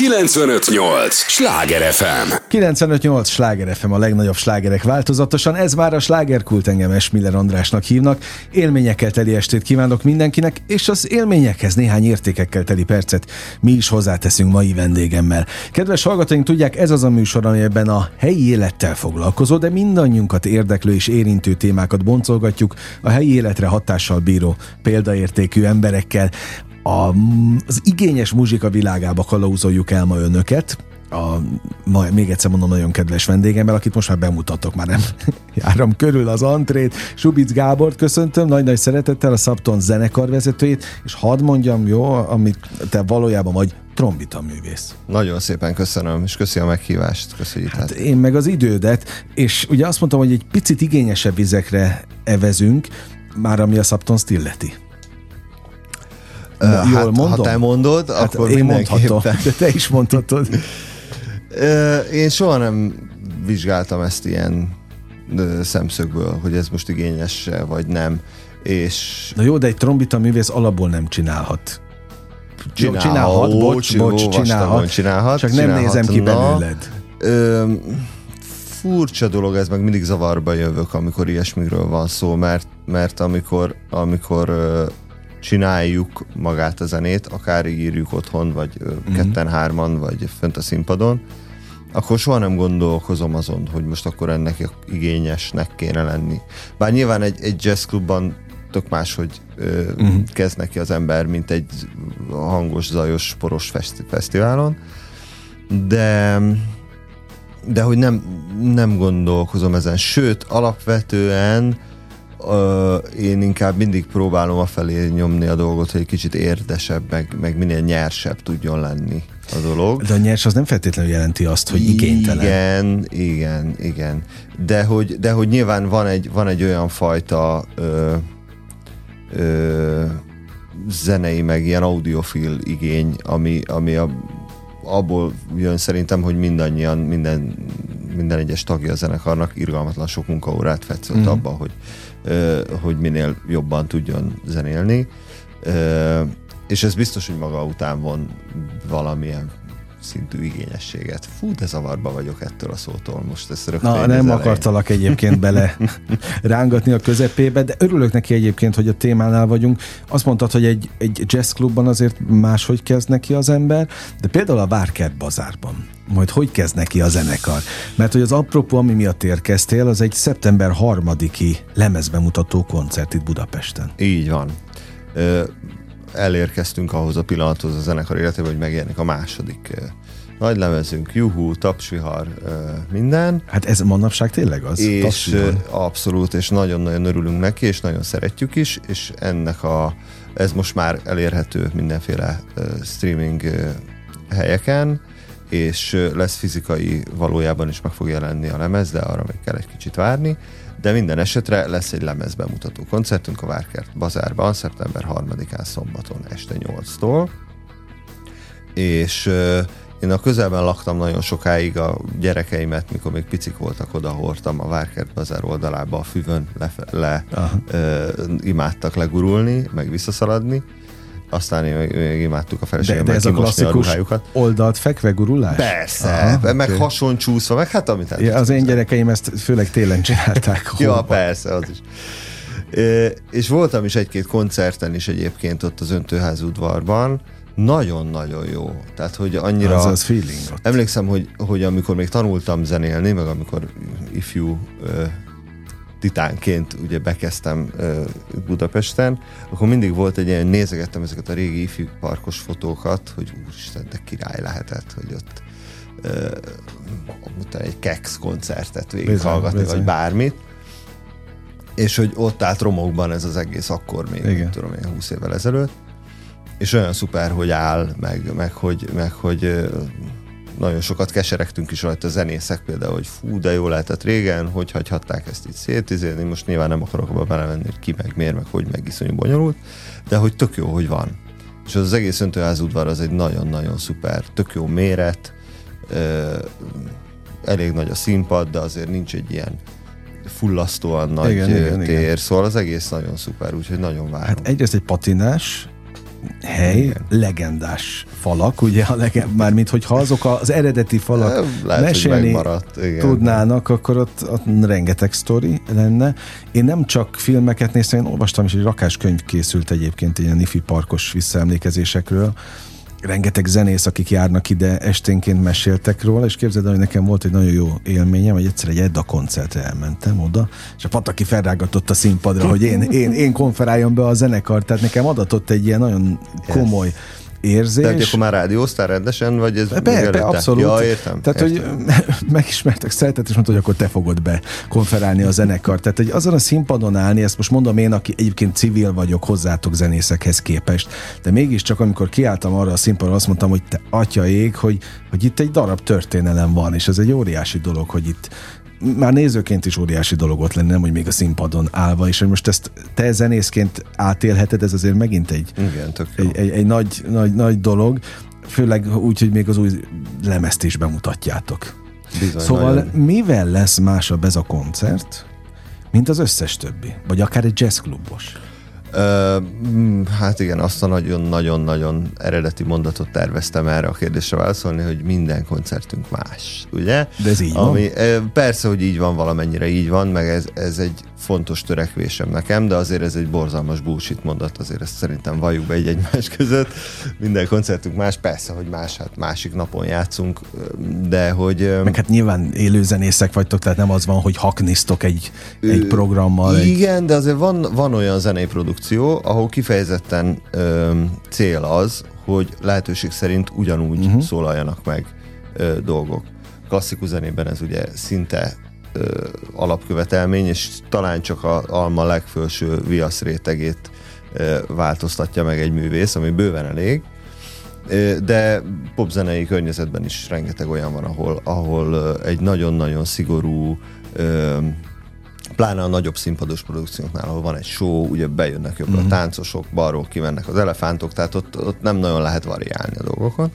958! Sláger FM! 958! Sláger FM a legnagyobb slágerek változatosan. Ez már a slágerkult engem Esmiller Andrásnak hívnak. Élményekkel teli estét kívánok mindenkinek, és az élményekhez néhány értékekkel teli percet mi is hozzáteszünk mai vendégemmel. Kedves hallgatóink, tudják, ez az a műsor, amelyben a helyi élettel foglalkozó, de mindannyiunkat érdeklő és érintő témákat boncolgatjuk a helyi életre hatással bíró példaértékű emberekkel a, az igényes muzsika világába kalauzoljuk el ma önöket, a, ma, még egyszer mondom, nagyon kedves vendégemmel, akit most már bemutatok, már nem járom körül az antrét. Subic Gábort köszöntöm, nagy-nagy szeretettel a Szabton zenekar vezetőjét, és hadd mondjam, jó, amit te valójában vagy trombita művész. Nagyon szépen köszönöm, és köszi a meghívást. Köszi, hát én meg az idődet, és ugye azt mondtam, hogy egy picit igényesebb vizekre evezünk, már ami a Szabton illeti. Jól hát, mondom? Ha te mondod, hát akkor én mondhatom, de te is mondhatod. én soha nem vizsgáltam ezt ilyen szemszögből, hogy ez most igényes vagy nem. És... Na jó, de egy trombita művész alapból nem csinálhat. Csinálhat, csinálhat bocs, bocs, csinálhat, csinálhat. Csak csinálhat, nem nézem ki belőled. Ö, furcsa dolog ez, meg mindig zavarba jövök, amikor ilyesmiről van szó, mert, mert amikor, amikor csináljuk magát a zenét, akár írjuk otthon, vagy mm-hmm. ketten-hárman, vagy fönt a színpadon, akkor soha nem gondolkozom azon, hogy most akkor ennek igényesnek kéne lenni. Bár nyilván egy, egy jazzklubban tök más, hogy ö, uh-huh. kezd neki az ember, mint egy hangos, zajos, poros feszti- fesztiválon, de de hogy nem, nem gondolkozom ezen. Sőt, alapvetően én inkább mindig próbálom afelé nyomni a dolgot, hogy egy kicsit érdesebb, meg, meg minél nyersebb tudjon lenni a dolog. De a nyers az nem feltétlenül jelenti azt, hogy igénytelen. Igen, igen, igen. De hogy, de hogy nyilván van egy, van egy olyan fajta ö, ö, zenei, meg ilyen audiofil igény, ami, ami a, abból jön szerintem, hogy mindannyian, minden, minden egyes tagja a zenekarnak irgalmatlan sok munkaórát fetszott mm. abba, hogy hogy minél jobban tudjon zenélni. És ez biztos, hogy maga után von valamilyen szintű igényességet. Fú, de zavarba vagyok ettől a szótól most. Ezt Na, nem akartalak egyébként bele rángatni a közepébe, de örülök neki egyébként, hogy a témánál vagyunk. Azt mondtad, hogy egy, egy jazzklubban azért máshogy kezd neki az ember, de például a Várkert bazárban majd hogy kezd neki a zenekar? Mert hogy az apropó, ami miatt érkeztél, az egy szeptember harmadiki lemezbemutató koncert itt Budapesten. Így van. Ö, elérkeztünk ahhoz a pillanathoz a zenekar életében, hogy megjelenik a második nagy lemezünk, juhú, tapsvihar, minden. Hát ez manapság tényleg az? És tapsvihar. abszolút, és nagyon-nagyon örülünk neki, és nagyon szeretjük is, és ennek a, ez most már elérhető mindenféle streaming helyeken, és lesz fizikai valójában is meg fog jelenni a lemez, de arra még kell egy kicsit várni. De minden esetre lesz egy lemezbemutató koncertünk a Várkert Bazárban, szeptember 3-án szombaton este 8-tól. És én a közelben laktam nagyon sokáig, a gyerekeimet, mikor még picik voltak, oda hordtam a Várkert Bazár oldalába a füvön, le, le ö, imádtak legurulni, meg visszaszaladni aztán még imádtuk a feleségemmel de, de ez a klasszikus a oldalt fekve gurulás? Persze, Aha, meg okay. hason csúszva, meg hát amit ja, Az én gyerekeim ezt főleg télen csinálták. ja, persze, az is. É, és voltam is egy-két koncerten is egyébként ott az öntőház udvarban, nagyon-nagyon jó. Tehát, hogy annyira... Az az feeling ott. Emlékszem, hogy, hogy amikor még tanultam zenélni, meg amikor ifjú titánként ugye bekezdtem uh, Budapesten, akkor mindig volt egy ilyen, nézegettem ezeket a régi ifjú parkos fotókat, hogy úristen, de király lehetett, hogy ott uh, egy Kex koncertet végighallgatni, vagy bármit. És hogy ott állt romokban ez az egész akkor még, Igen. tudom én, 20 évvel ezelőtt. És olyan szuper, hogy áll, meg, meg hogy, meg hogy nagyon sokat keseregtünk is rajta a zenészek például, hogy fú, de jó lehetett régen, hogy hagyhatták ezt így szétizélni, most nyilván nem akarok abba belevenni, hogy ki meg miért, meg hogy meg iszonyú bonyolult, de hogy tök jó, hogy van. És az, az egész öntőház udvar az egy nagyon-nagyon szuper, tök jó méret, ö, elég nagy a színpad, de azért nincs egy ilyen fullasztóan nagy igen, tér, igen, igen. szóval az egész nagyon szuper, úgyhogy nagyon várom. Hát egyrészt egy patinás, hely, legendás falak, ugye, a legend, mármint hogyha azok az eredeti falak Lehet, mesélni tudnának, akkor ott, ott rengeteg sztori lenne. Én nem csak filmeket néztem, én olvastam is, egy rakáskönyv készült egyébként ilyen ifi parkos visszaemlékezésekről, rengeteg zenész, akik járnak ide, esténként meséltek róla, és képzeld hogy nekem volt egy nagyon jó élményem, hogy egyszer egy Edda koncertre elmentem oda, és a Pataki felrágatott a színpadra, hogy én, én, én konferáljon be a zenekar, tehát nekem adatott egy ilyen nagyon komoly yes érzés. Tehát akkor már rádióztál rendesen, vagy ez be, be, abszolút. Ja, értem. Tehát, értem. hogy megismertek szeretet, és mondta, hogy akkor te fogod be konferálni a zenekar. Tehát, hogy azon a színpadon állni, ezt most mondom én, aki egyébként civil vagyok hozzátok zenészekhez képest, de mégiscsak, amikor kiálltam arra a színpadon, azt mondtam, hogy te atya ég, hogy, hogy itt egy darab történelem van, és ez egy óriási dolog, hogy itt már nézőként is óriási dolog ott lenne, nem, hogy még a színpadon állva, és hogy most ezt te zenészként átélheted, ez azért megint egy, Igen, tök egy, egy, egy nagy, nagy, nagy dolog, főleg úgy, hogy még az új lemezt is bemutatjátok. Bizony, szóval nagyon. mivel lesz másabb ez a koncert, mint az összes többi? Vagy akár egy jazzklubos? Mm, hát igen, azt a nagyon-nagyon-nagyon eredeti mondatot terveztem erre a kérdésre válaszolni, hogy minden koncertünk más, ugye? De ez így Ami, van? Persze, hogy így van, valamennyire így van, meg ez, ez egy fontos törekvésem nekem, de azért ez egy borzalmas bullshit mondat, azért ezt szerintem valljuk be egy egymás között. Minden koncertünk más, persze, hogy más, hát másik napon játszunk, de hogy... Meg hát nyilván élőzenészek vagytok, tehát nem az van, hogy haknisztok egy, egy programmal. Igen, egy... de azért van, van olyan zenei produkció, ahol kifejezetten ö, cél az, hogy lehetőség szerint ugyanúgy uh-huh. szólaljanak meg ö, dolgok. Klasszikus zenében ez ugye szinte ö, alapkövetelmény, és talán csak a alma legfelső viasz rétegét ö, változtatja meg egy művész, ami bőven elég. Ö, de popzenei környezetben is rengeteg olyan van, ahol, ahol egy nagyon-nagyon szigorú ö, pláne a nagyobb színpados produkcióknál, ahol van egy show, ugye bejönnek jobbra mm-hmm. a táncosok, balról kimennek az elefántok, tehát ott, ott nem nagyon lehet variálni a dolgokon.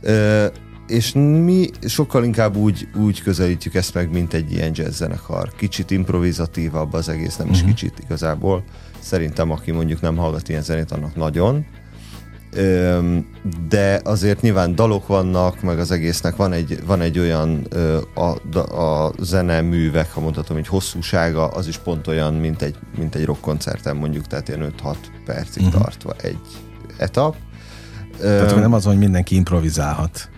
Ö, és mi sokkal inkább úgy, úgy közelítjük ezt meg, mint egy ilyen jazz zenekar. Kicsit improvizatívabb az egész, nem uh-huh. is mhm. kicsit igazából. Szerintem, aki mondjuk nem hallgat ilyen zenét, annak nagyon. De azért nyilván dalok vannak, meg az egésznek van egy, van egy olyan a, a zeneművek, ha mondhatom, egy hosszúsága, az is pont olyan, mint egy, mint egy rockkoncerten mondjuk, tehát ilyen 5-6 percig uh-huh. tartva egy etap. Tehát nem az, hogy mindenki improvizálhat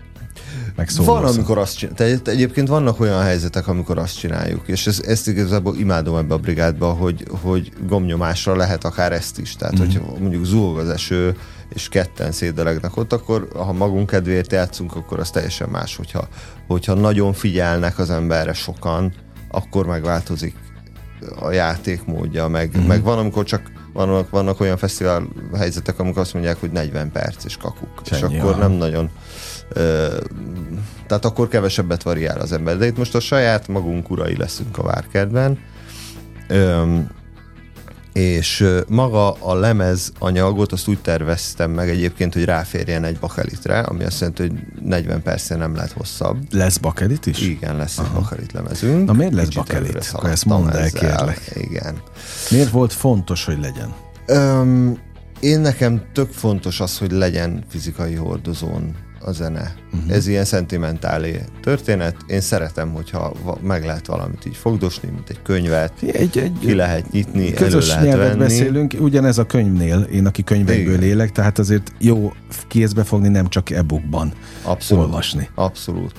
meg Van, amikor azt csináljuk. Egyébként vannak olyan helyzetek, amikor azt csináljuk, és ez, ezt igazából imádom ebbe a brigádba, hogy, hogy gomnyomásra lehet akár ezt is. Tehát, mm-hmm. hogyha mondjuk zúg az eső, és ketten szédelegnek ott, akkor ha magunk kedvéért játszunk, akkor az teljesen más. Hogyha, hogyha nagyon figyelnek az emberre sokan, akkor megváltozik a játékmódja, meg, mm-hmm. meg van, amikor csak vannak, vannak olyan fesztivál helyzetek, amikor azt mondják, hogy 40 perc és kakuk. Csennyi, és akkor nem nagyon tehát akkor kevesebbet variál az ember. De itt most a saját magunk urai leszünk a várkertben, és maga a lemez anyagot azt úgy terveztem meg egyébként, hogy ráférjen egy bakelitre, ami azt jelenti, hogy 40 percen nem lehet hosszabb. Lesz bakelit is? Igen, lesz Aha. egy bakelit lemezünk. Na miért lesz Kicsit bakelit? Akkor ezt mondd el, kérlek. Igen. Miért volt fontos, hogy legyen? Öm, én nekem tök fontos az, hogy legyen fizikai hordozón a zene. Uh-huh. Ez ilyen szentimentálé történet. Én szeretem, hogyha meg lehet valamit így fogdosni, mint egy könyvet, egy, egy, ki lehet nyitni, közös elő lehet venni. beszélünk, ugyanez a könyvnél, én aki könyvekből Igen. élek, tehát azért jó kézbe fogni, nem csak e-bookban Abszolút. olvasni. Abszolút.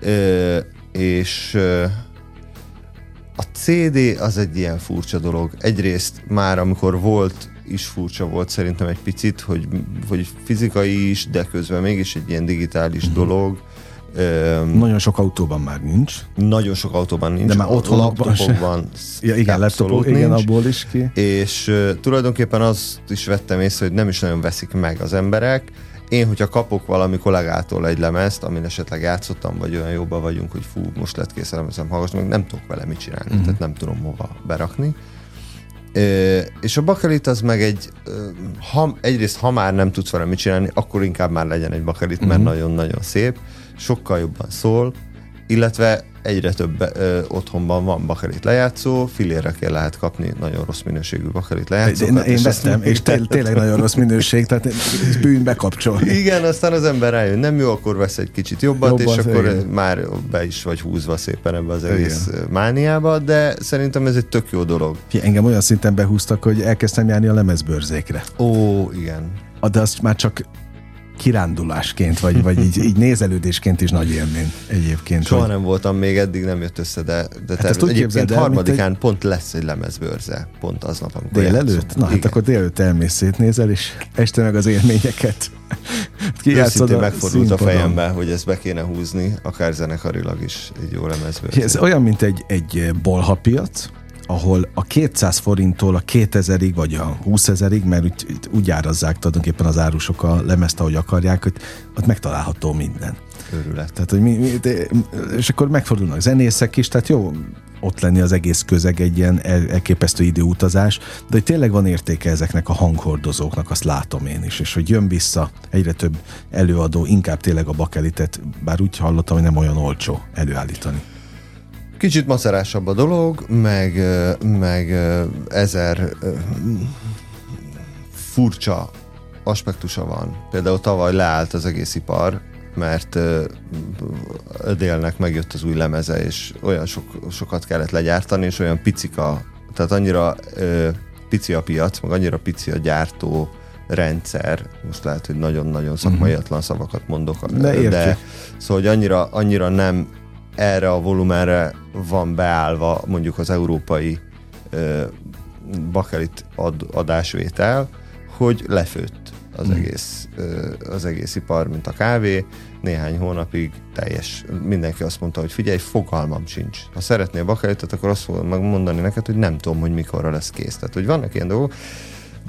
Ö, és ö, a CD az egy ilyen furcsa dolog. Egyrészt már amikor volt is furcsa volt szerintem egy picit, hogy, hogy fizikai is, de közben mégis egy ilyen digitális mm-hmm. dolog. Um, nagyon sok autóban már nincs. Nagyon sok autóban nincs. De már otthonokban laptopokban ja, igen, laptopok, igen, abból is ki. És uh, tulajdonképpen azt is vettem észre, hogy nem is nagyon veszik meg az emberek. Én, hogyha kapok valami kollégától egy lemezt, amin esetleg játszottam, vagy olyan jobban vagyunk, hogy fú, most lett kész a lemezem, meg nem tudok vele mit csinálni, mm-hmm. tehát nem tudom hova berakni és a bakelit az meg egy, ha, egyrészt ha már nem tudsz vele mit csinálni, akkor inkább már legyen egy bakelit, mert uh-huh. nagyon-nagyon szép, sokkal jobban szól, illetve egyre több ö, otthonban van bakelit lejátszó, filérre lehet kapni nagyon rossz minőségű bakelit lejátszókat. Én, én vettem, és té- tényleg nagyon rossz minőség, tehát bűn bekapcsolni. Igen, aztán az ember rájön, nem jó, akkor vesz egy kicsit jobbat, jobbat és akkor igen. már be is vagy húzva szépen ebbe az egész igen. mániába, de szerintem ez egy tök jó dolog. Engem olyan szinten behúztak, hogy elkezdtem járni a lemezbőrzékre. Ó, igen. De azt már csak kirándulásként, vagy, vagy így, így nézelődésként is nagy élmény egyébként. Soha hogy... nem voltam még eddig, nem jött össze, de, de hát terv... egyébként el, harmadikán egy... pont lesz egy lemezbőrze, pont aznap, amikor Délelőtt? Na, hát Igen. hát akkor délelőtt elmész szétnézel, és este meg az élményeket Őszintén megfordult a fejembe, hogy ezt be kéne húzni, akár zenekarilag is egy jó lemezbőrze. Ez olyan, mint egy, egy bolhapiac, ahol a 200 forinttól a 2000-ig, vagy a 20 ezerig, mert úgy, úgy árazzák tulajdonképpen az árusok a lemezt, ahogy akarják, hogy ott megtalálható minden. Örület. Tehát, hogy mi, mi, de, és akkor megfordulnak zenészek is, tehát jó ott lenni az egész közeg egy ilyen el, elképesztő időutazás, de hogy tényleg van értéke ezeknek a hanghordozóknak, azt látom én is, és hogy jön vissza egyre több előadó, inkább tényleg a bakelitet, bár úgy hallottam, hogy nem olyan olcsó előállítani. Kicsit macerásabb a dolog, meg, meg ezer furcsa aspektusa van. Például tavaly leállt az egész ipar, mert délnek megjött az új lemeze, és olyan sok, sokat kellett legyártani, és olyan picika, tehát annyira ö, pici a piac, meg annyira pici a gyártó rendszer, most lehet, hogy nagyon-nagyon szakmaiatlan mhm. szavakat mondok, de, de szóval, hogy annyira, annyira nem erre a volumenre van beállva mondjuk az európai ö, bakelit ad, adásvétel, hogy lefőtt az, mm. egész, ö, az egész ipar, mint a kávé. Néhány hónapig teljes, mindenki azt mondta, hogy figyelj, fogalmam sincs. Ha szeretnél bakelitet, akkor azt fogom megmondani neked, hogy nem tudom, hogy mikorra lesz kész. Tehát, hogy vannak ilyen dolgok,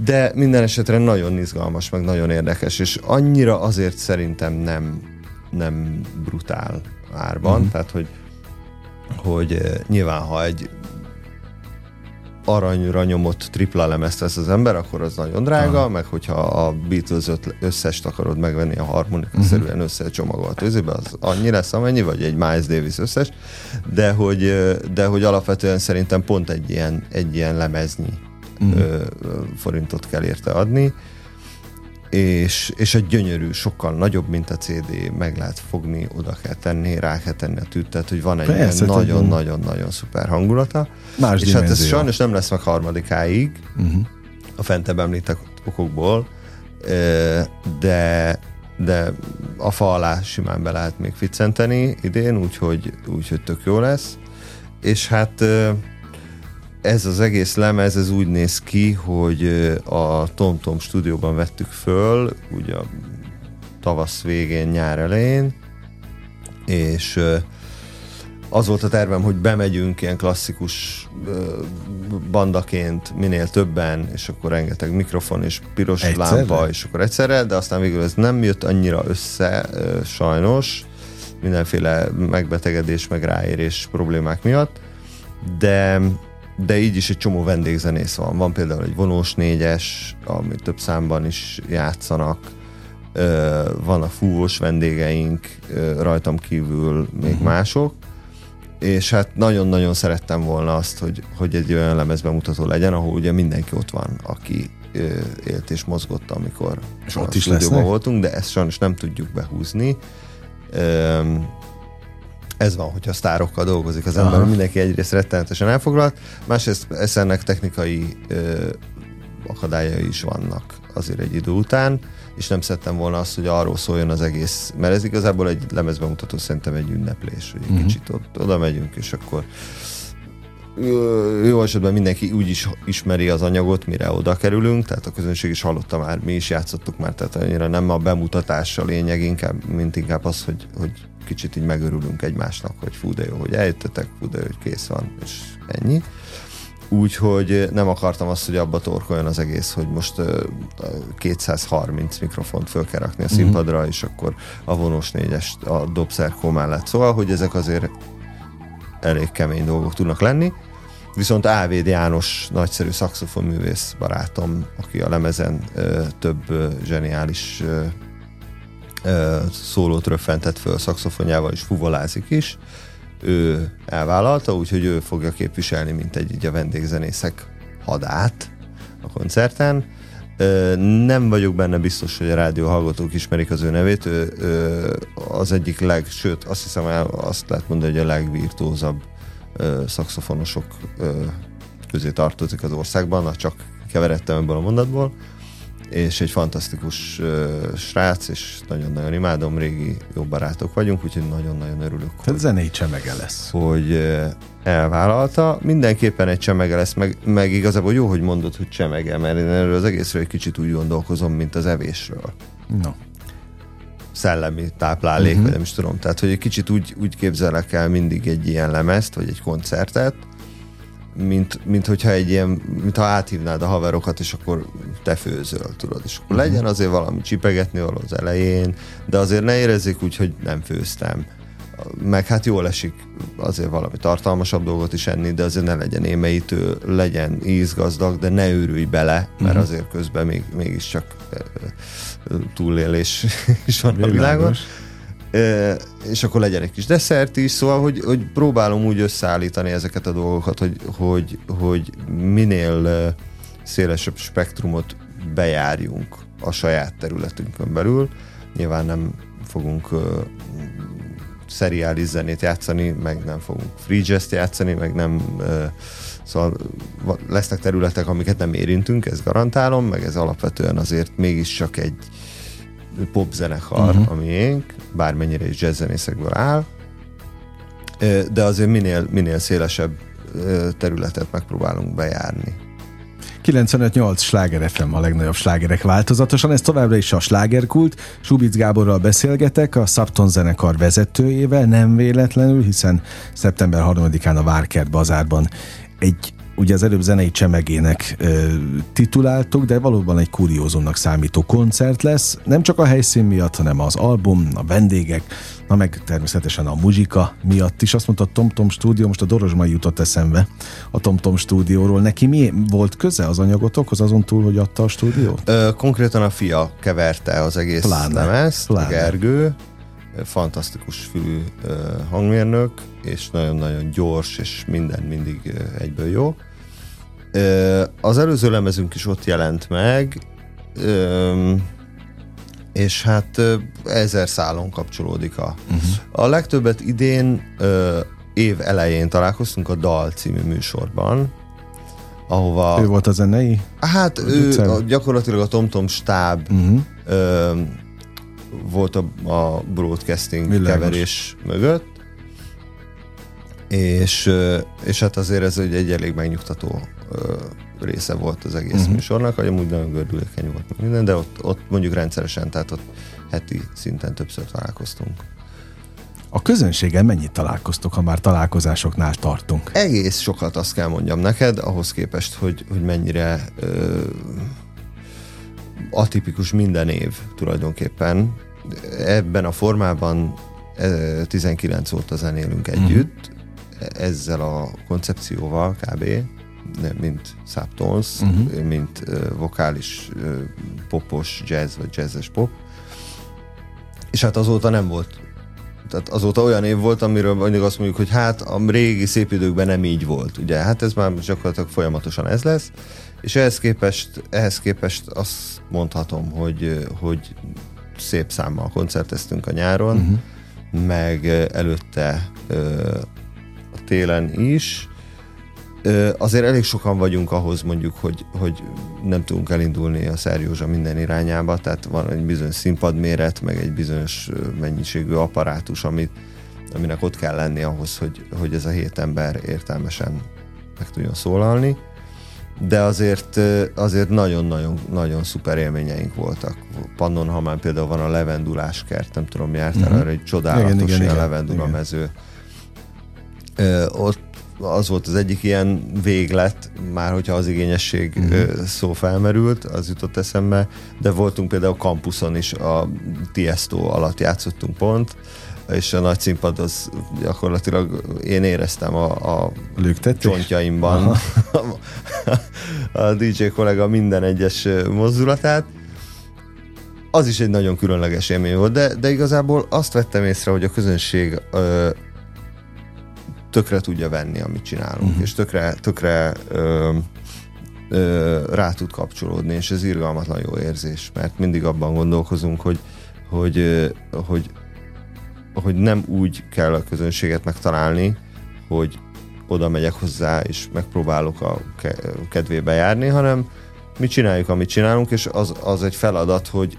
de minden esetre nagyon izgalmas, meg nagyon érdekes, és annyira azért szerintem nem, nem brutál árban, mm. tehát hogy, hogy eh, nyilván ha egy aranyra nyomott tripla lemezt vesz az ember, akkor az nagyon drága, Aha. meg hogyha a Beatles összest akarod megvenni a harmonikaszerűen uh-huh. összecsomagolt özébe, az annyi lesz amennyi, vagy egy Miles Davis összes, de hogy, eh, de hogy alapvetően szerintem pont egy ilyen, egy ilyen lemeznyi uh-huh. forintot kell érte adni, és, és egy gyönyörű, sokkal nagyobb, mint a CD, meg lehet fogni, oda kell tenni, rá kell tenni a tűt, tehát hogy van egy nagyon-nagyon-nagyon szuper hangulata. Más és dimenzió. hát ez sajnos nem lesz meg harmadikáig, uh-huh. a fentebb említek okokból, de de a fa alá simán be lehet még ficcenteni idén, úgyhogy, úgyhogy tök jó lesz. És hát ez az egész lemez, ez úgy néz ki, hogy a TomTom -Tom stúdióban vettük föl, ugye a tavasz végén, nyár elején, és az volt a tervem, hogy bemegyünk ilyen klasszikus bandaként minél többen, és akkor rengeteg mikrofon és piros egyszerre? lámpa, és akkor egyszerre, de aztán végül ez nem jött annyira össze, sajnos, mindenféle megbetegedés, meg ráérés problémák miatt, de de így is egy csomó vendégzenész van. Van például egy vonós négyes, ami több számban is játszanak, vannak fúvós vendégeink, rajtam kívül még uh-huh. mások, és hát nagyon-nagyon szerettem volna azt, hogy, hogy egy olyan lemezbemutató legyen, ahol ugye mindenki ott van, aki élt és mozgott, amikor és ott is voltunk, de ezt sajnos nem tudjuk behúzni ez van, hogyha sztárokkal dolgozik az ember, Aha. mindenki egyrészt rettenetesen elfoglalt, másrészt ennek technikai ö, akadályai is vannak azért egy idő után, és nem szerettem volna azt, hogy arról szóljon az egész, mert ez igazából egy lemezbemutató szerintem egy ünneplés, hogy egy uh-huh. kicsit ott, oda megyünk, és akkor jó esetben mindenki úgy is ismeri az anyagot, mire oda kerülünk, tehát a közönség is hallotta már, mi is játszottuk már, tehát annyira nem a bemutatás a lényeg, inkább, mint inkább az, hogy, hogy kicsit így megörülünk egymásnak, hogy fú de jó, hogy eljöttetek, fú de jó, hogy kész van, és ennyi. Úgyhogy nem akartam azt, hogy abba torkoljon az egész, hogy most uh, 230 mikrofont föl kell rakni a mhm. színpadra, mm-hmm. és akkor a vonós négyes a dobszerkó mellett. Szóval, hogy ezek azért elég kemény dolgok tudnak lenni. Viszont Ávéd János nagyszerű szakszofonművész barátom, aki a lemezen ö, több ö, zseniális ö, szólót röffentett föl szakszofonjával, és fuvolázik is. Ő elvállalta, úgyhogy ő fogja képviselni, mint egy így a vendégzenészek hadát a koncerten. Nem vagyok benne biztos, hogy a rádió hallgatók ismerik az ő nevét. Ő, ő az egyik leg, sőt, azt hiszem, azt lehet mondani, hogy a legvirtózabb szakszofonosok közé tartozik az országban, csak keveredtem ebből a mondatból és egy fantasztikus uh, srác, és nagyon-nagyon imádom, régi jó barátok vagyunk, úgyhogy nagyon-nagyon örülök. Tehát hogy, zenei csemege lesz. Hogy uh, elvállalta. Mindenképpen egy csemege lesz, meg, meg igazából jó, hogy mondod, hogy csemege, mert én erről az egészről egy kicsit úgy gondolkozom, mint az evésről. No. Szellemi táplálék, uh-huh. vagy nem is tudom. Tehát, hogy egy kicsit úgy, úgy képzelek el mindig egy ilyen lemezt, vagy egy koncertet, mint, mint hogyha egy ilyen, mint ha áthívnád a haverokat, és akkor te főzöl, tudod, és akkor uh-huh. legyen azért valami csipegetni való az elején, de azért ne érezzék úgy, hogy nem főztem. Meg hát jól esik azért valami tartalmasabb dolgot is enni, de azért ne legyen émeítő, legyen ízgazdag, de ne őrülj bele, mert uh-huh. azért közben még, mégiscsak túlélés is van Világos. a világon és akkor legyen egy kis desszert is, szóval, hogy, hogy próbálom úgy összeállítani ezeket a dolgokat, hogy, hogy, hogy minél szélesebb spektrumot bejárjunk a saját területünkön belül. Nyilván nem fogunk uh, szeriális zenét játszani, meg nem fogunk free jazz játszani, meg nem uh, szóval lesznek területek, amiket nem érintünk, ezt garantálom, meg ez alapvetően azért mégiscsak egy popzenekar, uh-huh. a miénk, bármennyire is jazzzenészekből áll, de azért minél, minél szélesebb területet megpróbálunk bejárni. 95-8 sláger FM a legnagyobb slágerek változatosan, ez továbbra is a slágerkult. Subic Gáborral beszélgetek, a Subton zenekar vezetőjével, nem véletlenül, hiszen szeptember 3-án a Várkert bazárban egy ugye az előbb zenei csemegének ö, tituláltuk, de valóban egy kuriózumnak számító koncert lesz, nem csak a helyszín miatt, hanem az album, a vendégek, na meg természetesen a muzsika miatt is. Azt mondta a TomTom stúdió, most a Dorozsmai jutott eszembe a TomTom stúdióról. Neki mi volt köze az anyagotokhoz, azon túl, hogy adta a stúdiót? Ö, konkrétan a fia keverte az egész Pláne. lemezt, Pláne. Gergő, fantasztikus fülű hangmérnök, és nagyon-nagyon gyors, és minden mindig egyből jó. Az előző lemezünk is ott jelent meg, és hát ezer szálon kapcsolódik a. Uh-huh. A legtöbbet idén év elején találkoztunk a Dal című műsorban, ahova... Ő volt a zenei? Hát ő a, gyakorlatilag a TomTom stáb uh-huh. ö, volt a, a broadcasting Világos. keverés mögött, és, és hát azért ez egy, egy elég megnyugtató része volt az egész uh-huh. műsornak, hogy amúgy nagyon gördülékeny volt minden, de ott, ott mondjuk rendszeresen, tehát ott heti szinten többször találkoztunk. A közönséggel mennyit találkoztok, ha már találkozásoknál tartunk? Egész sokat azt kell mondjam neked, ahhoz képest, hogy, hogy mennyire ö, atipikus minden év tulajdonképpen. Ebben a formában 19 óta zenélünk mhm. együtt. Ezzel a koncepcióval kb mint Subtones, uh-huh. mint uh, vokális uh, popos jazz, vagy jazzes pop. És hát azóta nem volt tehát azóta olyan év volt, amiről mindig azt mondjuk, hogy hát a régi szép időkben nem így volt, ugye? Hát ez már gyakorlatilag folyamatosan ez lesz, és ehhez képest, ehhez képest azt mondhatom, hogy, hogy szép számmal koncerteztünk a nyáron, uh-huh. meg előtte télen is, azért elég sokan vagyunk ahhoz mondjuk, hogy, hogy nem tudunk elindulni a Szerjózsa minden irányába, tehát van egy bizonyos színpadméret, meg egy bizonyos mennyiségű apparátus, amit, aminek ott kell lenni ahhoz, hogy, hogy ez a hét ember értelmesen meg tudjon szólalni. De azért, azért nagyon-nagyon nagyon szuper élményeink voltak. Pannonhamán például van a levendulás kert, nem tudom, jártál uh-huh. arra, egy csodálatos igen, igen, ilyen levendula mező. Ott az volt az egyik ilyen véglet, már hogyha az igényesség uh-huh. szó felmerült, az jutott eszembe, de voltunk például kampuszon is, a Tiesto alatt játszottunk pont, és a nagy színpad az gyakorlatilag én éreztem a, a csontjaimban a DJ kollega minden egyes mozdulatát. az is egy nagyon különleges élmény volt, de, de igazából azt vettem észre, hogy a közönség ö, tökre tudja venni, amit csinálunk, uh-huh. és tökre, tökre ö, ö, rá tud kapcsolódni, és ez irgalmatlan jó érzés, mert mindig abban gondolkozunk, hogy, hogy, hogy, hogy nem úgy kell a közönséget megtalálni, hogy oda megyek hozzá, és megpróbálok a kedvébe járni, hanem mi csináljuk, amit csinálunk, és az, az egy feladat, hogy,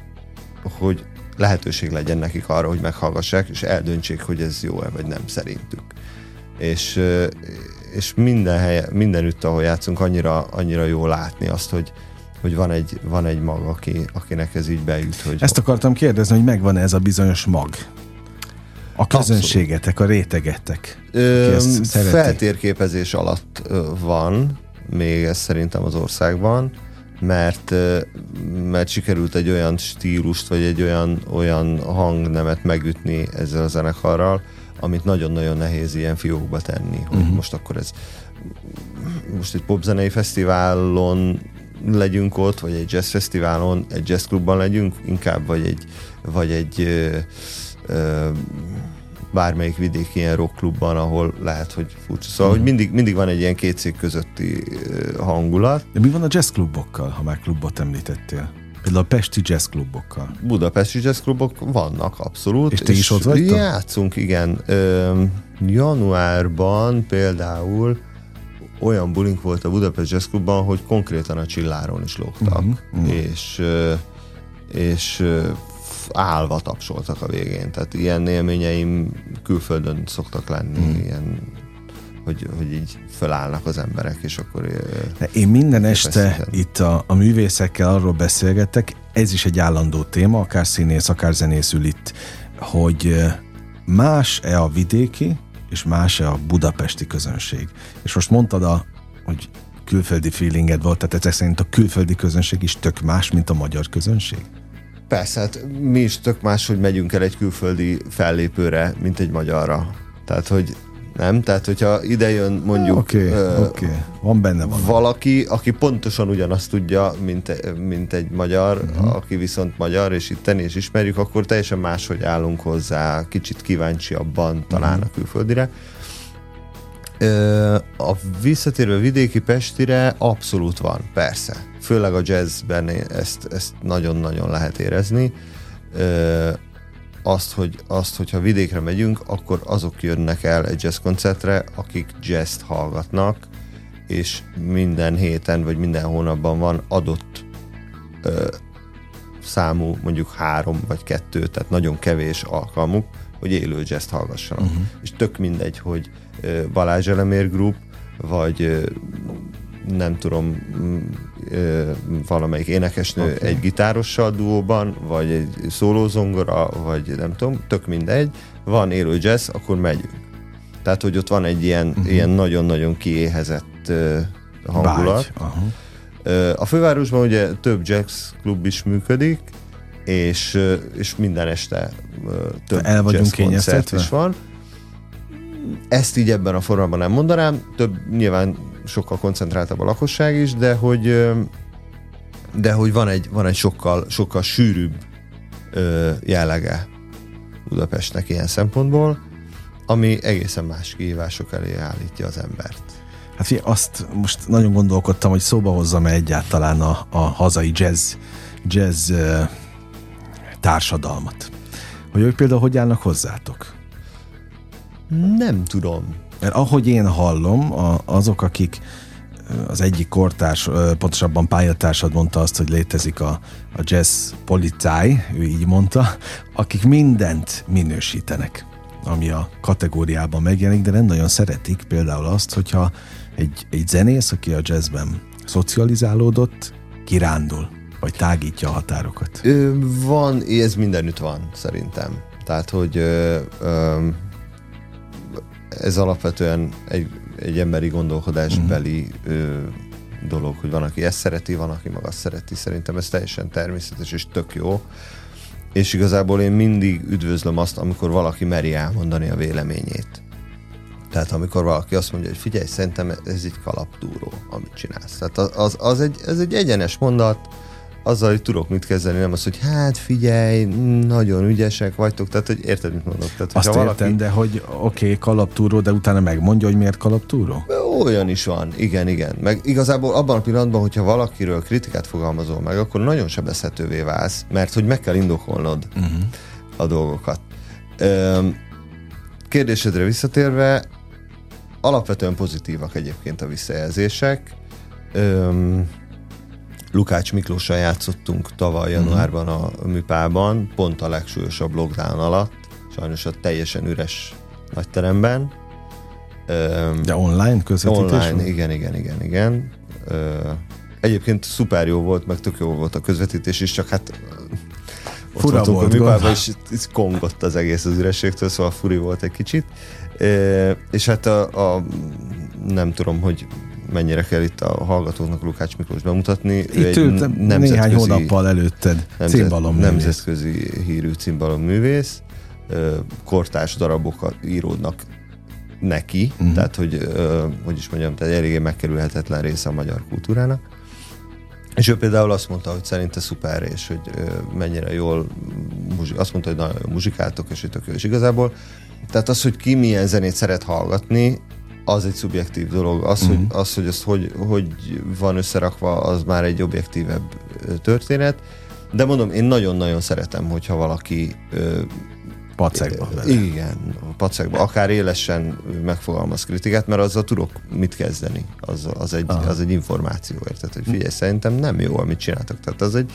hogy lehetőség legyen nekik arra, hogy meghallgassák, és eldöntsék, hogy ez jó-e, vagy nem szerintük. És, és minden helye, mindenütt, ahol játszunk, annyira, annyira jó látni azt, hogy, hogy van egy, van egy mag, aki, akinek ez így bejut. Hogy Ezt akartam kérdezni, hogy megvan ez a bizonyos mag? A közönségetek, a rétegetek. Ö, feltérképezés alatt van, még ez szerintem az országban, mert, mert sikerült egy olyan stílust, vagy egy olyan, olyan hangnemet megütni ezzel a zenekarral, amit nagyon-nagyon nehéz ilyen fiókba tenni, hogy uh-huh. most akkor ez most egy popzenei fesztiválon legyünk ott, vagy egy jazz fesztiválon, egy jazz klubban legyünk inkább, vagy egy, vagy egy ö, ö, bármelyik vidéki ilyen rockklubban, ahol lehet, hogy furcsa. Szóval, mm. hogy mindig, mindig van egy ilyen két cég közötti hangulat. De mi van a jazzklubokkal, ha már klubot említettél? Például a Pesti jazzklubokkal. Budapesti jazzklubok vannak, abszolút. És te is ott vagy? Játszunk, igen. Ö, januárban például olyan bulink volt a Budapest Jazz Clubban, hogy konkrétan a csilláron is lógtak, uh-huh, uh-huh. és és állva tapsoltak a végén. Tehát ilyen élményeim külföldön szoktak lenni, uh-huh. ilyen hogy, hogy így felállnak az emberek, és akkor... Én minden este itt a, a művészekkel arról beszélgetek, ez is egy állandó téma, akár színész, akár zenész ül itt, hogy más-e a vidéki, és más-e a budapesti közönség. És most mondtad, a, hogy külföldi feelinged volt, tehát ezek szerint a külföldi közönség is tök más, mint a magyar közönség? Persze, hát mi is tök más, hogy megyünk el egy külföldi fellépőre, mint egy magyarra. Tehát, hogy nem? Tehát, hogyha ide jön mondjuk okay, uh, okay. Van benne van. valaki, aki pontosan ugyanazt tudja, mint, mint egy magyar, uh-huh. aki viszont magyar, és itt és ismerjük, akkor teljesen máshogy állunk hozzá, kicsit kíváncsiabban talán uh-huh. a külföldire. Uh, a visszatérve vidéki Pestire abszolút van, persze. Főleg a jazzben ezt, ezt nagyon-nagyon lehet érezni. Uh, azt, hogy, azt, hogyha vidékre megyünk, akkor azok jönnek el egy jazz koncertre, akik jazz hallgatnak, és minden héten vagy minden hónapban van adott ö, számú, mondjuk három vagy kettő, tehát nagyon kevés alkalmuk, hogy élő jazz hallgassanak. Uh-huh. És tök mindegy, hogy ö, Balázs Elemér Group, vagy ö, nem tudom, valamelyik énekesnő okay. egy gitárossal duóban, vagy egy szólózongora, vagy nem tudom, tök mindegy, van élő jazz, akkor megyünk. Tehát, hogy ott van egy ilyen, uh-huh. ilyen nagyon-nagyon kiéhezett hangulat. Uh-huh. A fővárosban ugye több jazz klub is működik, és, és minden este több El vagyunk koncert is van. Ezt így ebben a formában nem mondanám, több nyilván sokkal koncentráltabb a lakosság is, de hogy de hogy van egy, van egy sokkal, sokkal sűrűbb jellege Budapestnek ilyen szempontból, ami egészen más kihívások elé állítja az embert. Hát figyelj, azt most nagyon gondolkodtam, hogy szóba hozzam-e egyáltalán a, a hazai jazz, jazz társadalmat. Hogy ők például hogy állnak hozzátok? Nem tudom. Mert ahogy én hallom, a, azok, akik az egyik kortárs, pontosabban pályatársad mondta azt, hogy létezik a, a jazz policáj, ő így mondta, akik mindent minősítenek, ami a kategóriában megjelenik, de nem nagyon szeretik például azt, hogyha egy, egy zenész, aki a jazzben szocializálódott, kirándul, vagy tágítja a határokat. Van, ez mindenütt van, szerintem. Tehát, hogy ö, ö, ez alapvetően egy, egy emberi gondolkodásbeli mm. ö, dolog, hogy van, aki ezt szereti, van, aki maga azt szereti. Szerintem ez teljesen természetes és tök jó. És igazából én mindig üdvözlöm azt, amikor valaki meri elmondani a véleményét. Tehát amikor valaki azt mondja, hogy figyelj, szerintem ez egy kalapdúró, amit csinálsz. Tehát az, az egy, ez egy egyenes mondat, azzal, hogy tudok mit kezdeni, nem az, hogy hát figyelj, nagyon ügyesek vagytok, tehát hogy érted, mit mondok. Tehát, Azt értem, valaki... de hogy oké, okay, kalaptúró, de utána megmondja, hogy miért kalaptúró? Olyan is van, igen, igen. Meg igazából abban a pillanatban, hogyha valakiről kritikát fogalmazol meg, akkor nagyon sebezhetővé válsz, mert hogy meg kell indokolnod uh-huh. a dolgokat. Üm, kérdésedre visszatérve, alapvetően pozitívak egyébként a visszajelzések. Üm, Lukács Miklóssal játszottunk tavaly mhm. januárban a műpában, pont a legsúlyosabb lockdown alatt, sajnos a teljesen üres nagyteremben. De online közvetítés? Online, igen, igen, igen, igen. Egyébként szuper jó volt, meg tök jó volt a közvetítés is, csak hát Fura volt, a műpában, és kongott az egész az ürességtől, szóval furi volt egy kicsit. És hát a, a nem tudom, hogy mennyire kell itt a hallgatóknak Lukács Miklós bemutatni. Itt ő ült néhány hónappal előtted nemzet, Nemzetközi hírű művész, kortárs darabok íródnak neki, uh-huh. tehát hogy, hogy is mondjam, tehát eléggé megkerülhetetlen része a magyar kultúrának. És ő például azt mondta, hogy szerinte szuper, és hogy mennyire jól, azt mondta, hogy nagyon jó muzsikáltok, és hogy és igazából, tehát az, hogy ki milyen zenét szeret hallgatni, az egy szubjektív dolog. Az, mm. hogy, mhm. az, hogy ez hogy, hogy van összerakva, az már egy objektívebb történet. De mondom, én nagyon-nagyon szeretem, hogyha valaki ö, pacekba. Igen, pacekba. Akár élesen megfogalmaz kritikát, mert azzal tudok mit kezdeni. Az, az, egy, az egy információ, érted? Hogy figyelj, szerintem nem jó, amit csináltak. Tehát az egy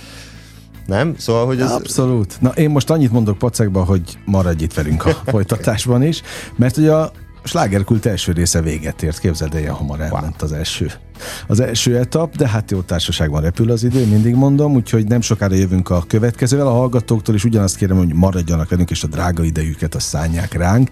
nem? Szóval, hogy ez... Abszolút. Na, én most annyit mondok pacekba, hogy maradj itt velünk a folytatásban is, mert ugye a slágerkult első része véget ért, képzeld, ilyen hamar elment az első az első etap, de hát jó társaságban repül az idő, mindig mondom, úgyhogy nem sokára jövünk a következővel. A hallgatóktól is ugyanazt kérem, hogy maradjanak velünk, és a drága idejüket a szánják ránk.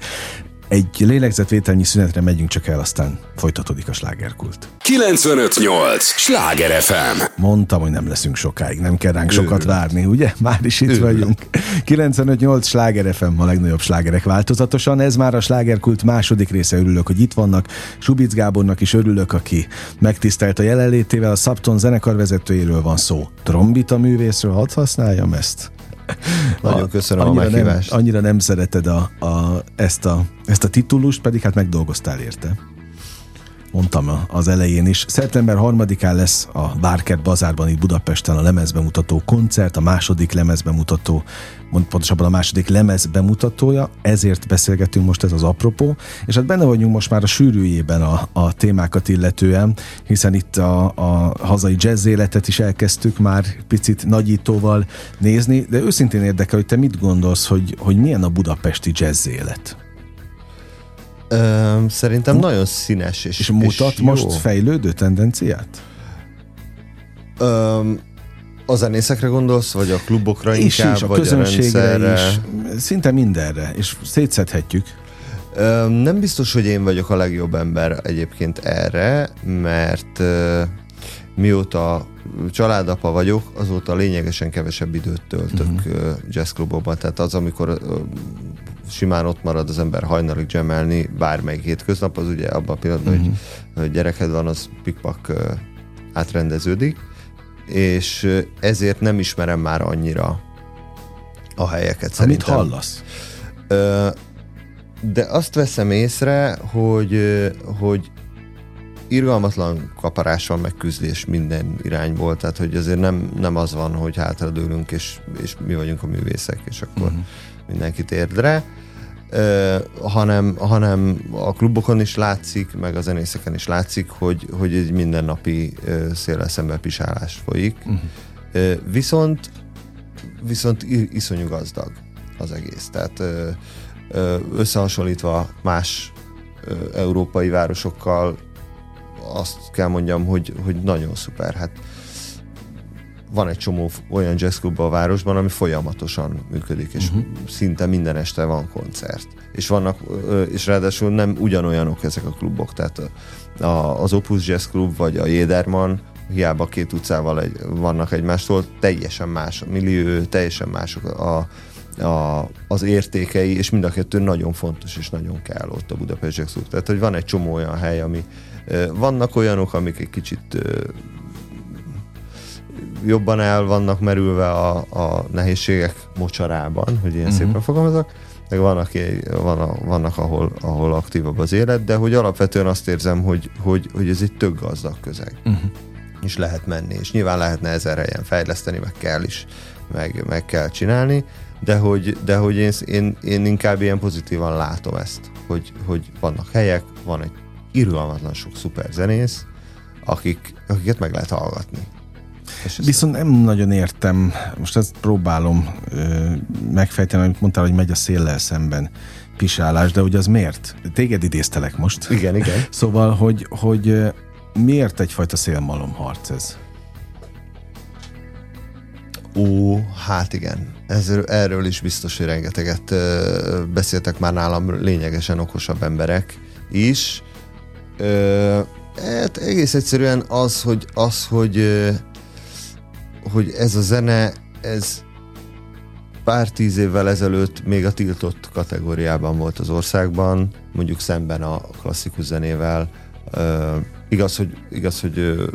Egy lélegzetvételnyi szünetre megyünk csak el, aztán folytatódik a slágerkult. 958! Sláger FM! Mondtam, hogy nem leszünk sokáig, nem kell ránk sokat várni, ugye? Már is itt vagyunk. 958 Sláger FM, a legnagyobb slágerek változatosan. Ez már a slágerkult második része, örülök, hogy itt vannak. Subic Gábornak is örülök, aki megtisztelt a jelenlétével. A Szabton zenekar vezetőjéről van szó. Trombita művészről, hadd használjam ezt? Nagyon köszönöm annyira a meghívást. Nem, annyira nem szereted a, a, ezt, a, ezt a titulust, pedig hát megdolgoztál érte mondtam az elején is. Szeptember 3-án lesz a Bárkert Bazárban itt Budapesten a lemezbemutató koncert, a második lemezbemutató, pontosabban a második lemez bemutatója, ezért beszélgetünk most ez az apropó, és hát benne vagyunk most már a sűrűjében a, a témákat illetően, hiszen itt a, a hazai jazz életet is elkezdtük már picit nagyítóval nézni, de őszintén érdekel, hogy te mit gondolsz, hogy, hogy milyen a budapesti jazz élet? Ö, szerintem hm? nagyon színes és És mutat és most jó. fejlődő tendenciát? Ö, a zenészekre gondolsz, vagy a klubokra és inkább, is, a vagy a is, szinte mindenre, és szétszedhetjük. Ö, nem biztos, hogy én vagyok a legjobb ember egyébként erre, mert ö, mióta családapa vagyok, azóta lényegesen kevesebb időt töltök uh-huh. jazzklubokban, tehát az, amikor simán ott marad az ember hajnalig gemelni bármelyik hétköznap, az ugye abban a pillanatban, uh-huh. hogy gyereked van, az pikpak átrendeződik, és ezért nem ismerem már annyira a helyeket szerintem. Amit hallasz? De azt veszem észre, hogy, hogy irgalmatlan kaparás van, meg küzdés minden irányból, tehát hogy azért nem, nem az van, hogy hátradőlünk, és, és mi vagyunk a művészek, és akkor uh-huh. mindenki térdre, hanem, hanem a klubokon is látszik, meg a zenészeken is látszik, hogy, hogy egy mindennapi széle szemben pisálás folyik. Uh-huh. Viszont viszont iszonyú gazdag az egész. Tehát összehasonlítva más európai városokkal azt kell mondjam, hogy, hogy nagyon szuper. Hát van egy csomó olyan jazzklub a városban, ami folyamatosan működik, és uh-huh. szinte minden este van koncert. És vannak, és ráadásul nem ugyanolyanok ezek a klubok, tehát a, az Opus Jazz Club vagy a Jéderman hiába két utcával egy, vannak egymástól, teljesen más a millió, teljesen mások a, a, az értékei, és mind a kettő nagyon fontos, és nagyon kell ott a Budapest Jazz Club. Tehát, hogy van egy csomó olyan hely, ami vannak olyanok, amik egy kicsit jobban el vannak merülve a, a nehézségek mocsarában, hogy ilyen uh-huh. szépen fogalmazok, meg vannak, van, vannak ahol, ahol aktívabb az élet, de hogy alapvetően azt érzem, hogy, hogy, hogy ez egy tök gazdag közeg. Uh-huh. És lehet menni, és nyilván lehetne ezer helyen fejleszteni, meg kell is, meg, meg kell csinálni, de hogy, de hogy én, én, én inkább ilyen pozitívan látom ezt, hogy, hogy vannak helyek, van egy irgalmatlan sok szuper zenész, akik, akiket meg lehet hallgatni. Viszont nem nagyon értem, most ezt próbálom ö, megfejteni, amit mondtál, hogy megy a széllel szemben pisálás, de hogy az miért? Téged idéztelek most. Igen, igen. Szóval, hogy, hogy miért egyfajta szélmalom harc ez? Ó, hát igen. Ezről, erről is biztos, hogy rengeteget ö, beszéltek már nálam lényegesen okosabb emberek is. Ö, hát egész egyszerűen az, hogy, az, hogy hogy ez a zene, ez pár tíz évvel ezelőtt még a tiltott kategóriában volt az országban, mondjuk szemben a klasszikus zenével. Uh, igaz, hogy, igaz, hogy uh,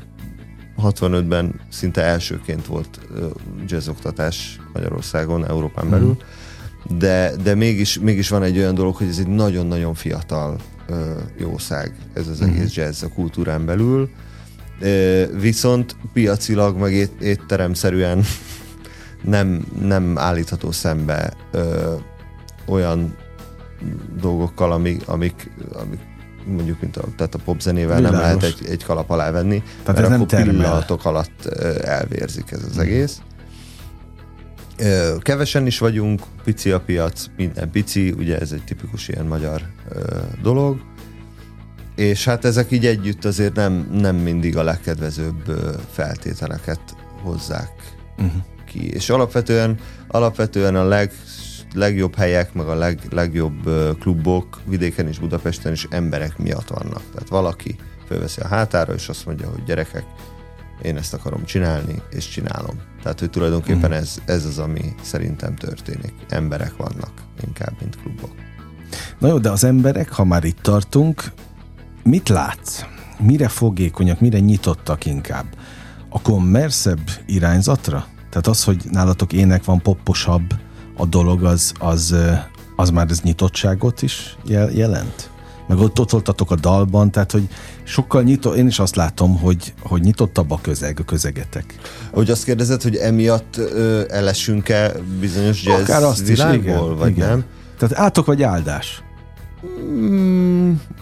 65-ben szinte elsőként volt jazzoktatás Magyarországon, Európán belül, mm. de, de mégis, mégis van egy olyan dolog, hogy ez egy nagyon-nagyon fiatal uh, jószág, ez az mm. egész jazz a kultúrán belül, viszont piacilag, meg ét, étteremszerűen nem, nem állítható szembe ö, olyan dolgokkal, amik, amik, amik mondjuk, mint a, tehát a popzenével Világos. nem lehet egy, egy kalap alá venni, tehát mert ez akkor nem pillanatok alatt elvérzik ez az egész. Kevesen is vagyunk, pici a piac, minden pici, ugye ez egy tipikus ilyen magyar dolog, és hát ezek így együtt azért nem, nem mindig a legkedvezőbb feltételeket hozzák uh-huh. ki. És alapvetően, alapvetően a leg, legjobb helyek, meg a leg, legjobb klubok vidéken és Budapesten is emberek miatt vannak. Tehát valaki fölveszi a hátára, és azt mondja, hogy gyerekek, én ezt akarom csinálni, és csinálom. Tehát, hogy tulajdonképpen uh-huh. ez, ez az, ami szerintem történik. Emberek vannak inkább, mint klubok. Na jó, de az emberek, ha már itt tartunk, Mit látsz? Mire fogékonyak, mire nyitottak inkább? A kommerszebb irányzatra? Tehát az, hogy nálatok ének van popposabb a dolog, az, az, az már ez nyitottságot is jelent? Meg ott, voltatok a dalban, tehát hogy sokkal nyitó, én is azt látom, hogy, hogy nyitottabb a közeg, a közegetek. Hogy azt kérdezed, hogy emiatt ö, elesünk-e bizonyos jazz Akár azt világból, is, igen, vagy igen. nem? Tehát átok vagy áldás? Mm,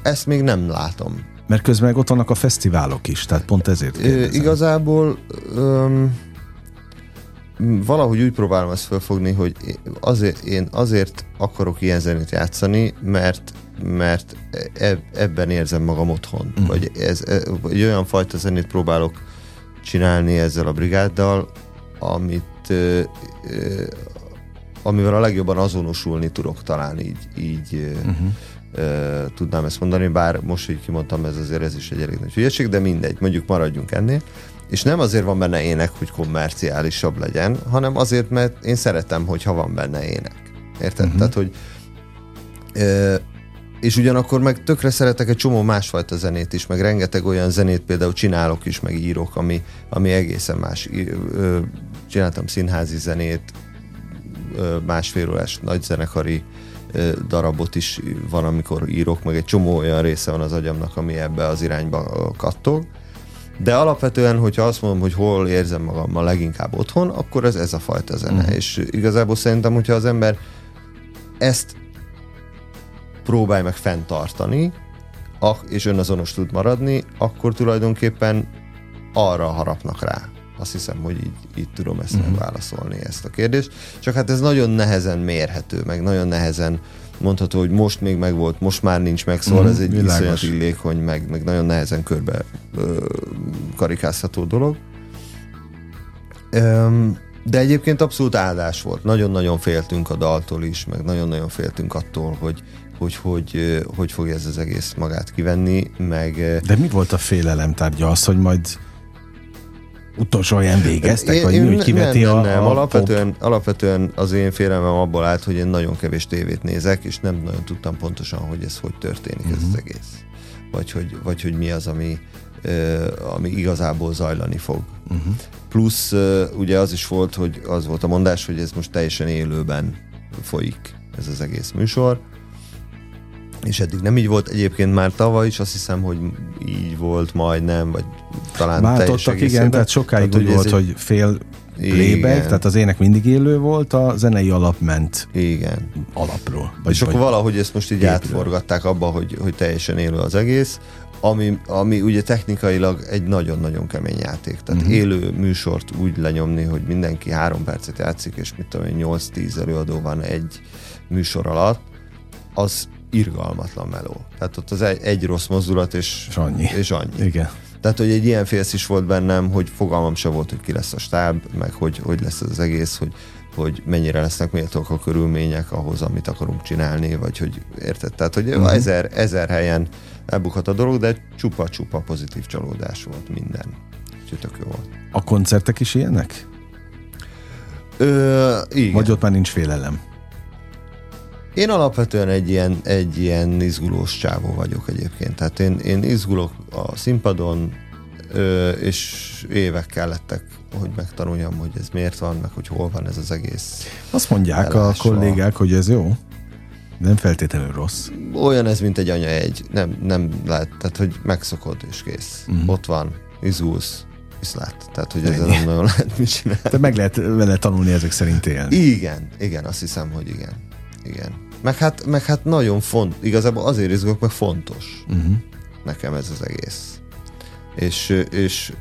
ezt még nem látom. Mert közben meg ott vannak a fesztiválok is, tehát pont ezért kérdezem. Igazából um, valahogy úgy próbálom ezt felfogni, hogy azért, én azért akarok ilyen zenét játszani, mert mert e, ebben érzem magam otthon. Mm. Vagy ez, e, egy olyan fajta zenét próbálok csinálni ezzel a brigáddal, amit amivel a legjobban azonosulni tudok talán így, így uh-huh tudnám ezt mondani, bár most, hogy kimondtam, ez azért ez is egy elég nagy hülyeség, de mindegy, mondjuk maradjunk ennél. És nem azért van benne ének, hogy kommerciálisabb legyen, hanem azért, mert én szeretem, hogyha van benne ének. Érted? Uh-huh. Tehát, hogy ö, és ugyanakkor meg tökre szeretek egy csomó másfajta zenét is, meg rengeteg olyan zenét például csinálok is, meg írok, ami, ami egészen más. Csináltam színházi zenét, másfél órás nagyzenekari darabot is van, amikor írok, meg egy csomó olyan része van az agyamnak, ami ebbe az irányba kattog. De alapvetően, hogyha azt mondom, hogy hol érzem magam a leginkább otthon, akkor ez ez a fajta zene. Mm. És igazából szerintem, hogyha az ember ezt próbálj meg fenntartani, és önazonos tud maradni, akkor tulajdonképpen arra harapnak rá. Azt hiszem, hogy így, így tudom ezt uh-huh. megválaszolni, ezt a kérdést. Csak hát ez nagyon nehezen mérhető, meg nagyon nehezen mondható, hogy most még megvolt, most már nincs meg, szóval uh-huh, ez egy világos. iszonyat illékony, meg, meg nagyon nehezen körbe ö, karikázható dolog. Öm, de egyébként abszolút áldás volt. Nagyon-nagyon féltünk a daltól is, meg nagyon-nagyon féltünk attól, hogy, hogy, hogy, hogy fogja ez az egész magát kivenni, meg... De mi volt a félelem tárgya? Az, hogy majd utolsó olyan végeztek, Én- vagy én kiveti nem, a, nem, nem. a Alapvetően, alapvetően az én félelmem abból állt, hogy én nagyon kevés tévét nézek, és nem nagyon tudtam pontosan, hogy ez hogy történik uh-huh. ez az egész. Vagy hogy, vagy hogy mi az, ami, ö, ami igazából zajlani fog. Uh-huh. Plusz ö, ugye az is volt, hogy az volt a mondás, hogy ez most teljesen élőben folyik ez az egész műsor. És eddig nem így volt. Egyébként már tavaly is azt hiszem, hogy így volt majdnem, vagy talán teljes Váltottak, igen, egészében. tehát sokáig Tehát, úgy volt, egy- hogy fél Igen. playback, tehát az ének mindig élő volt, a zenei alap ment Igen. alapról. Vagy, és akkor valahogy ezt most így épülő. átforgatták abba, hogy, hogy teljesen élő az egész, ami, ami ugye technikailag egy nagyon-nagyon kemény játék. Tehát uh-huh. élő műsort úgy lenyomni, hogy mindenki három percet játszik, és mit tudom én, 8-10 előadó van egy műsor alatt, az irgalmatlan meló. Tehát ott az egy, egy rossz mozdulat, és, És annyi. és annyi. Igen. Tehát, hogy egy ilyen félsz is volt bennem, hogy fogalmam se volt, hogy ki lesz a stáb, meg hogy, hogy lesz ez az egész, hogy, hogy mennyire lesznek méltók a körülmények ahhoz, amit akarunk csinálni, vagy hogy érted? Tehát, hogy uh-huh. ezer, ezer helyen elbukhat a dolog, de csupa-csupa pozitív csalódás volt minden. Úgyhogy tök jó volt. A koncertek is ilyenek? Ö, igen. Vagy ott már nincs félelem? Én alapvetően egy ilyen, egy ilyen izgulós csávó vagyok egyébként. Tehát én, én izgulok a színpadon, ö, és évek kellettek, hogy megtanuljam, hogy ez miért van, meg hogy hol van ez az egész. Azt mondják Elásva. a kollégák, hogy ez jó. Nem feltétlenül rossz. Olyan ez, mint egy anya egy. Nem, nem lehet, tehát hogy megszokod és kész. Mm. Ott van, izgulsz, viszlát. Tehát, hogy ezzel nem nagyon lehet mit csinálni. De meg lehet vele tanulni ezek szerint élni. Igen, igen, azt hiszem, hogy igen. Igen. Meg hát, meg hát nagyon font, igazából azért izgulok, meg fontos Uh-huh. nekem ez az egész. És, és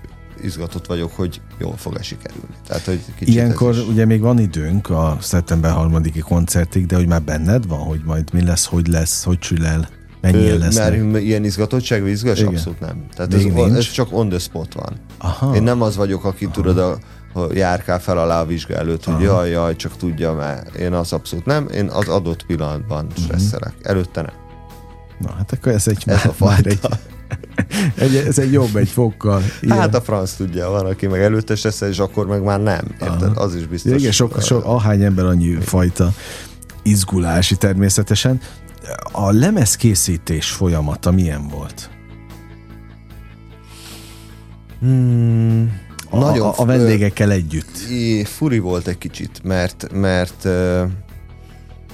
izgatott vagyok, hogy jól fog-e sikerülni. Tehát, hogy kicsit Ilyenkor is... ugye még van időnk a szeptember 3 koncertig, de hogy már benned van, hogy majd mi lesz, hogy lesz, hogy sül el, mennyien Ö, lesznek. Mert ilyen izgatottság? Igen. Abszolút nem. Tehát Még ez, nincs? ez, csak on the spot van. Aha. Én nem az vagyok, aki tudod, a, a járkál fel alá a vizsga előtt, hogy jaj, jaj, csak tudja, mert én az abszolút nem. Én az adott pillanatban Mhm. stresszelek. Előtte nem. Na, hát akkor ez egy, Ez már, a már fajta. egy, egy, ez egy jobb egy fokkal. Igen. Hát a franc tudja, van, aki meg előtte stresszel, és akkor meg már nem. Érted? Az is biztos. Igen, sok, sok, ahány ember annyi fajta izgulási természetesen. A lemez készítés folyamata milyen volt? Hmm, nagyon a, a vendégekkel együtt. É, furi volt egy kicsit, mert, mert,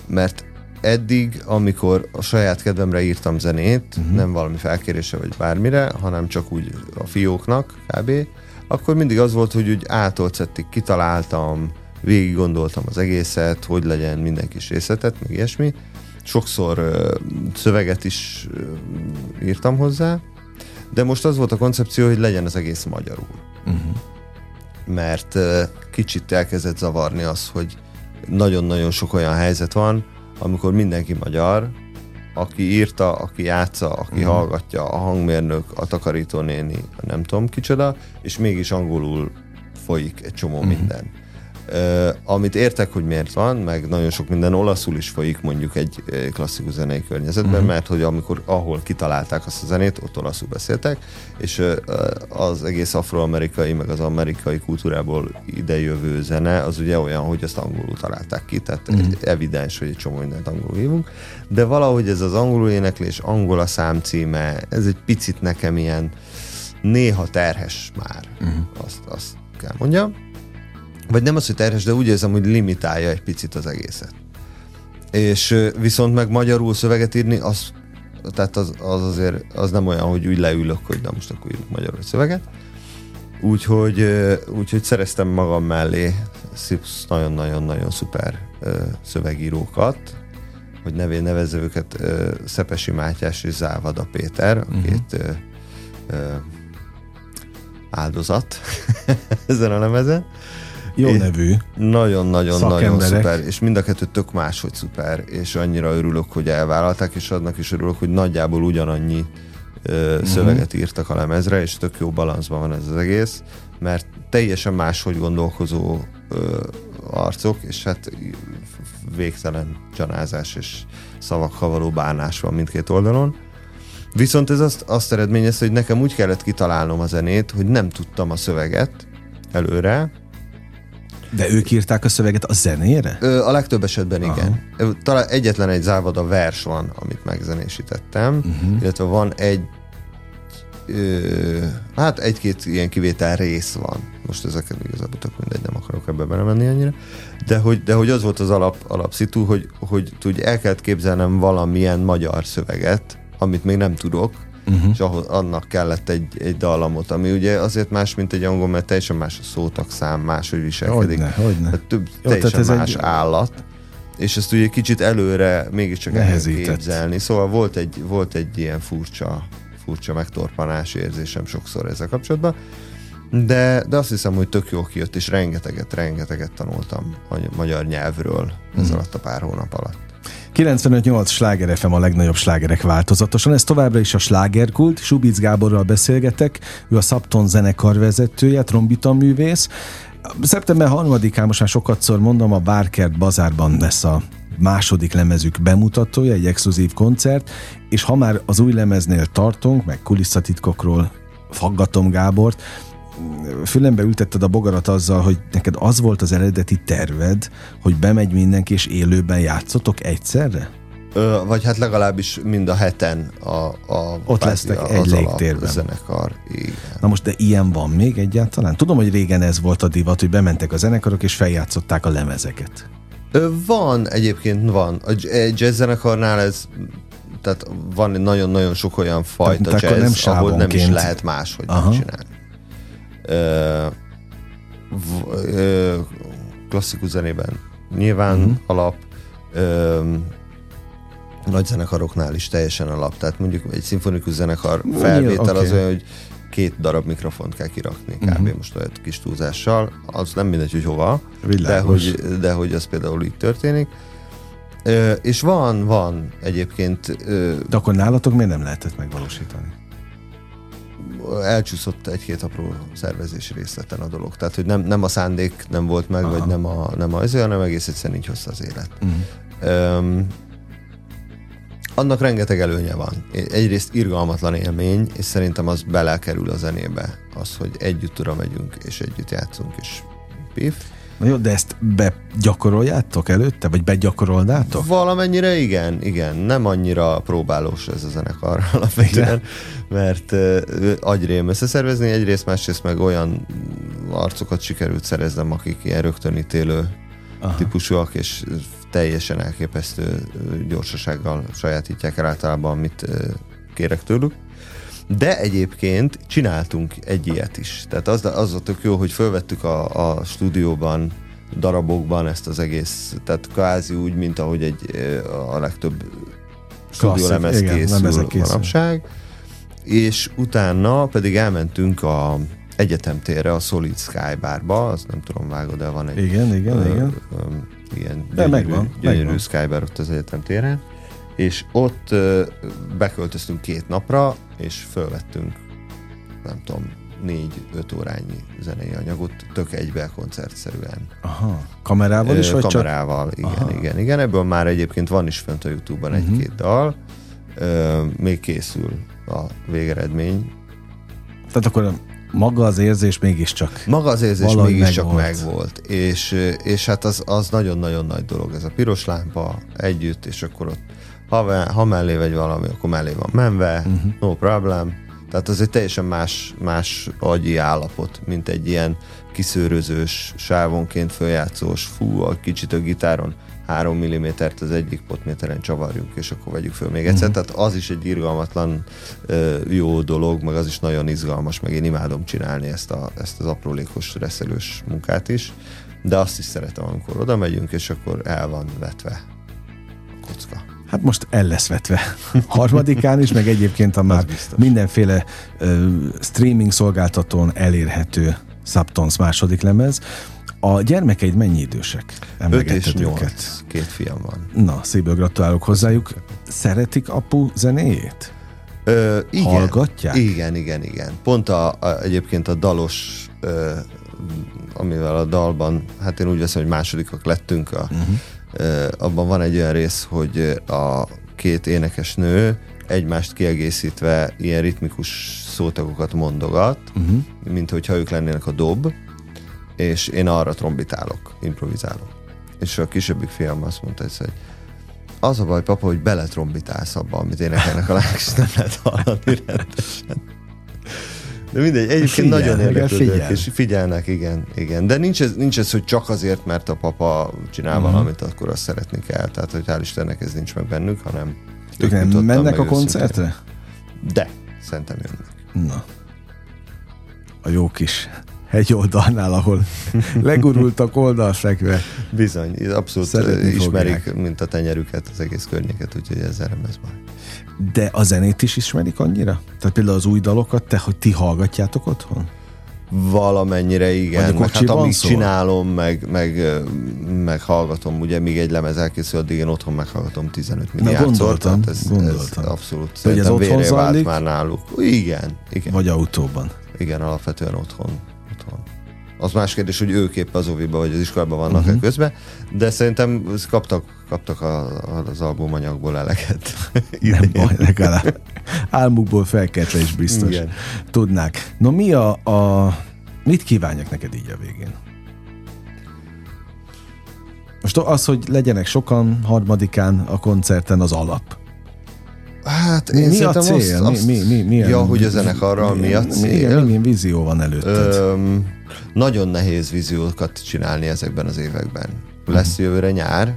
mert eddig, amikor a saját kedvemre írtam zenét, uh-huh. nem valami felkérése vagy bármire, hanem csak úgy a fióknak kb., akkor mindig az volt, hogy úgy ától szedtig kitaláltam, végig gondoltam az egészet, hogy legyen minden kis részletet, meg ilyesmi. Sokszor ö, szöveget is ö, írtam hozzá, de most az volt a koncepció, hogy legyen az egész magyarul Uh-huh. mert kicsit elkezdett zavarni az, hogy nagyon-nagyon sok olyan helyzet van, amikor mindenki magyar, aki írta, aki játsza, aki uh-huh. hallgatja, a hangmérnök, a takarítónéni, a nem tudom kicsoda, és mégis angolul folyik egy csomó uh-huh. minden. Amit értek, hogy miért van, meg nagyon sok minden olaszul is folyik mondjuk egy klasszikus zenei környezetben, uh-huh. mert hogy amikor ahol kitalálták azt a zenét, ott olaszul beszéltek, és az egész afroamerikai, meg az amerikai kultúrából idejövő zene, az ugye olyan, hogy azt angolul találták ki, tehát uh-huh. evidens, hogy egy csomó mindent angolul hívunk, de valahogy ez az angolul éneklés, angol a számcíme, ez egy picit nekem ilyen néha terhes már, uh-huh. azt, azt kell mondjam. Vagy nem az, hogy terhes, de úgy érzem, hogy limitálja egy picit az egészet. És viszont meg magyarul szöveget írni, az, tehát az, az azért az nem olyan, hogy úgy leülök, hogy na most akkor írok magyarul szöveget. Úgyhogy, úgyhogy szereztem magam mellé nagyon-nagyon-nagyon szuper szövegírókat, hogy nevé nevezze őket Szepesi Mátyás és Závada Péter, a két ö, ö, áldozat ezen a lemezen. Jó nevű. Nagyon-nagyon-nagyon szuper, és mind a kettő tök máshogy szuper, és annyira örülök, hogy elvállalták, és annak is örülök, hogy nagyjából ugyanannyi ö, uh-huh. szöveget írtak a lemezre, és tök jó balanszban van ez az egész, mert teljesen máshogy gondolkozó ö, arcok, és hát végtelen csanázás és szavakkal való bánás van mindkét oldalon. Viszont ez azt, azt eredményezte, hogy nekem úgy kellett kitalálnom a zenét, hogy nem tudtam a szöveget, előre. De ők írták a szöveget a zenére? Ö, a legtöbb esetben igen. Aha. Talán egyetlen egy závada vers van, amit megzenésítettem, uh-huh. illetve van egy ö, hát egy-két ilyen kivétel rész van. Most ezeket igazából tök mindegy, nem akarok ebbe belemenni annyira. De hogy, de hogy az volt az alap, alapszitu, hogy, hogy tudj, el kellett képzelnem valamilyen magyar szöveget, amit még nem tudok, uh-huh. és ahhoz, annak kellett egy, egy dallamot, ami ugye azért más, mint egy angol, mert teljesen más a szótak szám, más, hogy viselkedik. Hogyne, hogyne. Hát több, Jó, teljesen ez más egy... állat. És ezt ugye kicsit előre mégiscsak el képzelni. Szóval volt egy, volt egy ilyen furcsa, furcsa megtorpanás érzésem sokszor ezzel kapcsolatban. De, de azt hiszem, hogy tök jó kijött, és rengeteget, rengeteget tanultam a magyar nyelvről ez mm. alatt a pár hónap alatt. 95-8 sláger FM a legnagyobb slágerek változatosan. Ez továbbra is a slágerkult. Subic Gáborral beszélgetek. Ő a Szapton zenekar vezetője, trombita művész. Szeptember 3-án, most már sokatszor mondom, a Bárkert bazárban lesz a második lemezük bemutatója, egy exkluzív koncert, és ha már az új lemeznél tartunk, meg kulisszatitkokról faggatom Gábort, fülembe ültetted a bogarat azzal, hogy neked az volt az eredeti terved, hogy bemegy mindenki és élőben játszotok egyszerre? Ö, vagy hát legalábbis mind a heten a, a Ott lesznek a, egy légtérben. zenekar. Igen. Na most, de ilyen van még egyáltalán? Tudom, hogy régen ez volt a divat, hogy bementek a zenekarok és feljátszották a lemezeket. Ö, van, egyébként van. A jazz zenekarnál ez tehát van nagyon-nagyon sok olyan fajta tehát, jazz, nem ahol nem is lehet máshogy Aha. Csinálni klasszikus zenében nyilván uh-huh. alap, ö, nagy zenekaroknál is teljesen alap. Tehát mondjuk egy szimfonikus zenekar felvétel okay. az olyan, hogy két darab mikrofont kell kirakni, kb. Uh-huh. most olyan kis túlzással. Az nem mindegy, hogy hova, de hogy, de hogy az például így történik. Ö, és van, van egyébként... Ö, de akkor nálatok miért nem lehetett megvalósítani? Elcsúszott egy-két apró szervezési részleten a dolog. Tehát, hogy nem, nem a szándék nem volt meg, Aha. vagy nem a, nem a azért, hanem egész egyszerűen így hozta az élet. Uh-huh. Um, annak rengeteg előnye van. Egyrészt irgalmatlan élmény, és szerintem az belekerül a zenébe. Az, hogy együtt ura megyünk, és együtt játszunk, és pif. Na jó, de ezt begyakoroljátok előtte, vagy begyakorolnátok? Valamennyire igen, igen. Nem annyira próbálós ez a zenekar alapvetően, mert uh, agyrém összeszervezni egyrészt, másrészt meg olyan arcokat sikerült szereznem, akik ilyen rögtönítélő Aha. típusúak, és teljesen elképesztő gyorsasággal sajátítják el általában, amit kérek tőlük. De egyébként csináltunk egy ilyet is. Tehát az, az a tök jó, hogy felvettük a, a stúdióban darabokban ezt az egész, tehát kvázi úgy, mint ahogy egy a legtöbb stúdiólemez készül manapság. És utána pedig elmentünk a egyetemtérre, a Solid Sky Barba, azt nem tudom, vágod el, van egy igen, igen, ö, igen. Ö, ilyen gyönyörű, megvan, gyönyörű megvan. Sky Bar ott az egyetemtéren és ott beköltöztünk két napra, és fölvettünk, nem tudom, négy-öt órányi zenei anyagot, tök egybe koncertszerűen. Aha. Kamerával is, vagy Kamerával, csak? igen, Aha. igen, igen. Ebből már egyébként van is fönt a Youtube-ban uh-huh. egy-két dal. Ö, még készül a végeredmény. Tehát akkor maga az érzés mégiscsak Maga az érzés mégiscsak meg volt. És, és hát az, az nagyon-nagyon nagy dolog. Ez a piros lámpa együtt, és akkor ott ha, ha mellé vagy valami, akkor mellé van menve, uh-huh. no problem. Tehát az egy teljesen más, más agyi állapot, mint egy ilyen kiszőrözős, sávonként följátszós, fú, a kicsit a gitáron 3 mm-t az egyik potméteren csavarjunk, és akkor vegyük föl még egyszer. Uh-huh. Tehát az is egy irgalmatlan jó dolog, meg az is nagyon izgalmas, meg én imádom csinálni ezt, a, ezt az aprólékos, reszelős munkát is, de azt is szeretem, amikor oda megyünk, és akkor el van vetve a kocka. Hát most el lesz vetve harmadikán is, meg egyébként a már mindenféle uh, streaming szolgáltatón elérhető Subtons második lemez. A gyermekeid mennyi idősek? 5 és 8. Két fiam van. Na, szívből gratulálok hozzájuk. Szeretik apu zenéjét? Ö, igen, Hallgatják? Igen, igen, igen. Pont a, a, egyébként a dalos, ö, amivel a dalban, hát én úgy veszem, hogy másodikak lettünk a, uh-huh abban van egy olyan rész, hogy a két énekes nő egymást kiegészítve ilyen ritmikus szótagokat mondogat, uh-huh. mint hogyha ők lennének a dob, és én arra trombitálok, improvizálok. És a kisebbik fiam azt mondta, hogy az a baj, papa, hogy beletrombitálsz abba, amit énekelnek a lányok, és nem lehet hallani rendesen. De mindegy, egyébként Figyel, nagyon érdeklődők, figyel. és figyelnek, igen, igen. De nincs ez, nincs ez, hogy csak azért, mert a papa csinál uh-huh. valamit, akkor azt szeretni kell. Tehát, hogy hál' Istennek ez nincs meg bennük, hanem ők nem mennek a koncertre? De, szerintem jönnek. Na. A jó kis hegyoldalnál, ahol legurultak oldalfekve. Bizony, abszolút Szeretni ismerik, fogják. mint a tenyerüket, az egész környéket, úgyhogy ezzel nem ez baj. De a zenét is ismerik annyira? Tehát például az új dalokat, te, hogy ti hallgatjátok otthon? Valamennyire igen, meg hát amíg szól? csinálom, meg, meg, meg hallgatom, ugye még egy lemez elkészül, addig én otthon meghallgatom 15 milliárd gondoltam, ez, gondoltam. ez abszolút Hogy ez otthon vált már náluk. Igen, igen. Vagy autóban. Igen, alapvetően otthon. Az más kérdés, hogy ők épp az oviba vagy az iskolában vannak uh-huh. közben, de szerintem kaptak, kaptak a, az albumanyagból eleget. Nem baj, legalább álmukból felkeltre is biztos. Igen. Tudnák. No mi a, a... Mit kívánjak neked így a végén? Most az, hogy legyenek sokan harmadikán a koncerten az alap. Hát én mi a cél? Azt, azt, mi, mi, mi, ja, hogy a zenekarral mi, mi a cél? Milyen vízió van előtted? Öm, nagyon nehéz víziókat csinálni ezekben az években. Lesz jövőre nyár,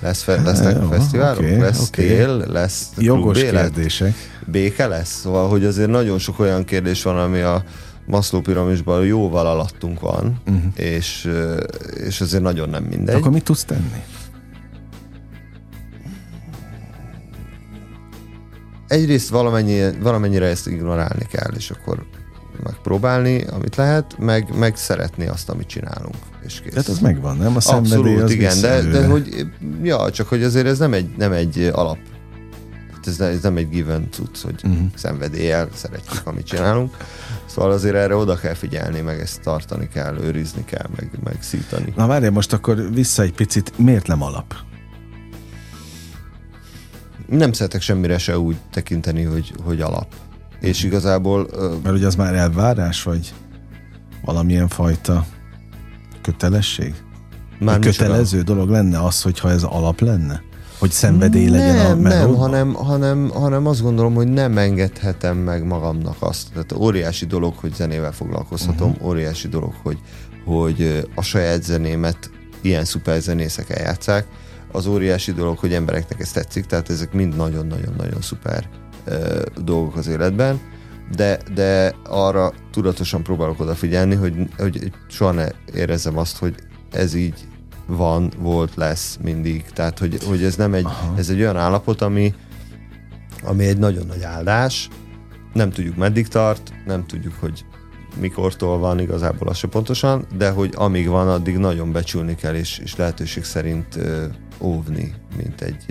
lesz fe, lesznek Jó, fesztiválok, okay, lesz okay. tél, lesz Jogos kérdések. Béke lesz, szóval, hogy azért nagyon sok olyan kérdés van, ami a Maszló piramisban jóval alattunk van, uh-huh. és, és azért nagyon nem mindegy. Akkor mit tudsz tenni? Egyrészt valamennyi, valamennyire ezt ignorálni kell, és akkor megpróbálni, amit lehet, meg, meg szeretni azt, amit csinálunk. És kész. Tehát az megvan, nem? A Abszolút, az igen, de, de hogy, ja, csak hogy azért ez nem egy, nem egy alap ez, ez nem egy given cucc, hogy uh-huh. szenvedéllyel szeretjük, amit csinálunk. Szóval azért erre oda kell figyelni, meg ezt tartani kell, őrizni kell, meg, meg szítani. Na várjál, most akkor vissza egy picit, miért nem alap? Nem szeretek semmire se úgy tekinteni, hogy, hogy alap. És igazából... Mert ugye az már elvárás, vagy valamilyen fajta kötelesség? Már kötelező a... dolog lenne az, hogyha ez alap lenne? Hogy szenvedély nem, legyen a melóban? Nem, hanem, hanem, hanem azt gondolom, hogy nem engedhetem meg magamnak azt. Tehát óriási dolog, hogy zenével foglalkozhatom, uh-huh. óriási dolog, hogy, hogy a saját zenémet ilyen szuper zenészek eljátszák. Az óriási dolog, hogy embereknek ez tetszik, tehát ezek mind nagyon-nagyon-nagyon szuper dolgok az életben, de, de arra tudatosan próbálok odafigyelni, hogy, hogy soha ne érezzem azt, hogy ez így van, volt, lesz mindig. Tehát, hogy, hogy ez nem egy, Aha. ez egy olyan állapot, ami, ami egy nagyon nagy áldás, nem tudjuk meddig tart, nem tudjuk, hogy mikortól van igazából az se pontosan, de hogy amíg van, addig nagyon becsülni kell, és, és lehetőség szerint ö, óvni, mint egy,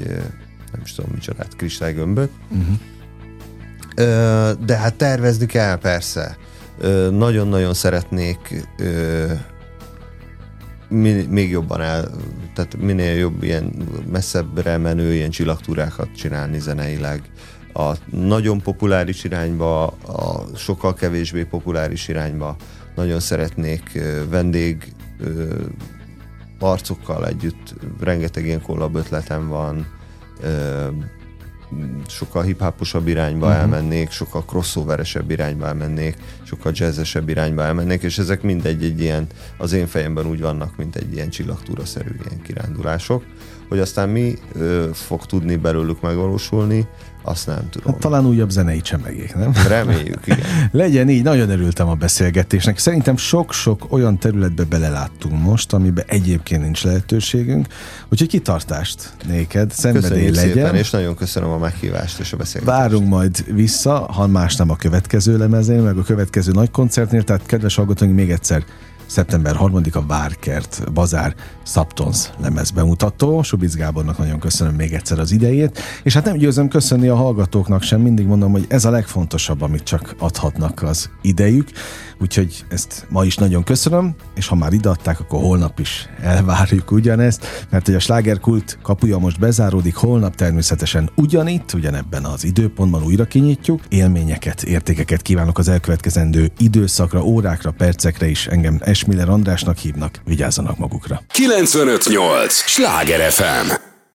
nem is tudom micsodát, kristálygömböt. Uh-huh de hát tervezni kell, persze. Nagyon-nagyon szeretnék még jobban el, tehát minél jobb ilyen messzebbre menő ilyen csillagtúrákat csinálni zeneileg. A nagyon populáris irányba, a sokkal kevésbé populáris irányba nagyon szeretnék vendég arcokkal együtt, rengeteg ilyen kollab ötletem van, sokkal hip-hoposabb irányba uh-huh. elmennék, sokkal crossoveresebb irányba elmennék, sokkal jazzesebb irányba elmennék, és ezek mindegy egy ilyen, az én fejemben úgy vannak, mint egy ilyen csillagtúra-szerű ilyen kirándulások. Hogy aztán mi ö, fog tudni belőlük megvalósulni, azt nem tudom. Hát, talán újabb zenei csemegék, nem? Reméljük, igen. Legyen így, nagyon örültem a beszélgetésnek. Szerintem sok-sok olyan területbe beleláttunk most, amiben egyébként nincs lehetőségünk, úgyhogy kitartást néked, szenvedély legyen. Szépen, és nagyon köszönöm a meghívást és a beszélgetést. Várunk majd vissza, ha más nem a következő lemezén, meg a következő nagy koncertnél, tehát kedves hallgatóink, még egyszer szeptember 3-a Várkert Bazár Subtons lemez bemutató. Subic Gábornak nagyon köszönöm még egyszer az idejét, és hát nem győzöm köszönni a hallgatóknak sem, mindig mondom, hogy ez a legfontosabb, amit csak adhatnak az idejük. Úgyhogy ezt ma is nagyon köszönöm, és ha már ideadták, akkor holnap is elvárjuk ugyanezt, mert hogy a slágerkult kapuja most bezáródik, holnap természetesen ugyanitt, ugyanebben az időpontban újra kinyitjuk. Élményeket, értékeket kívánok az elkövetkezendő időszakra, órákra, percekre is. Engem Esmiller Andrásnak hívnak, vigyázzanak magukra. 958! Sláger FM!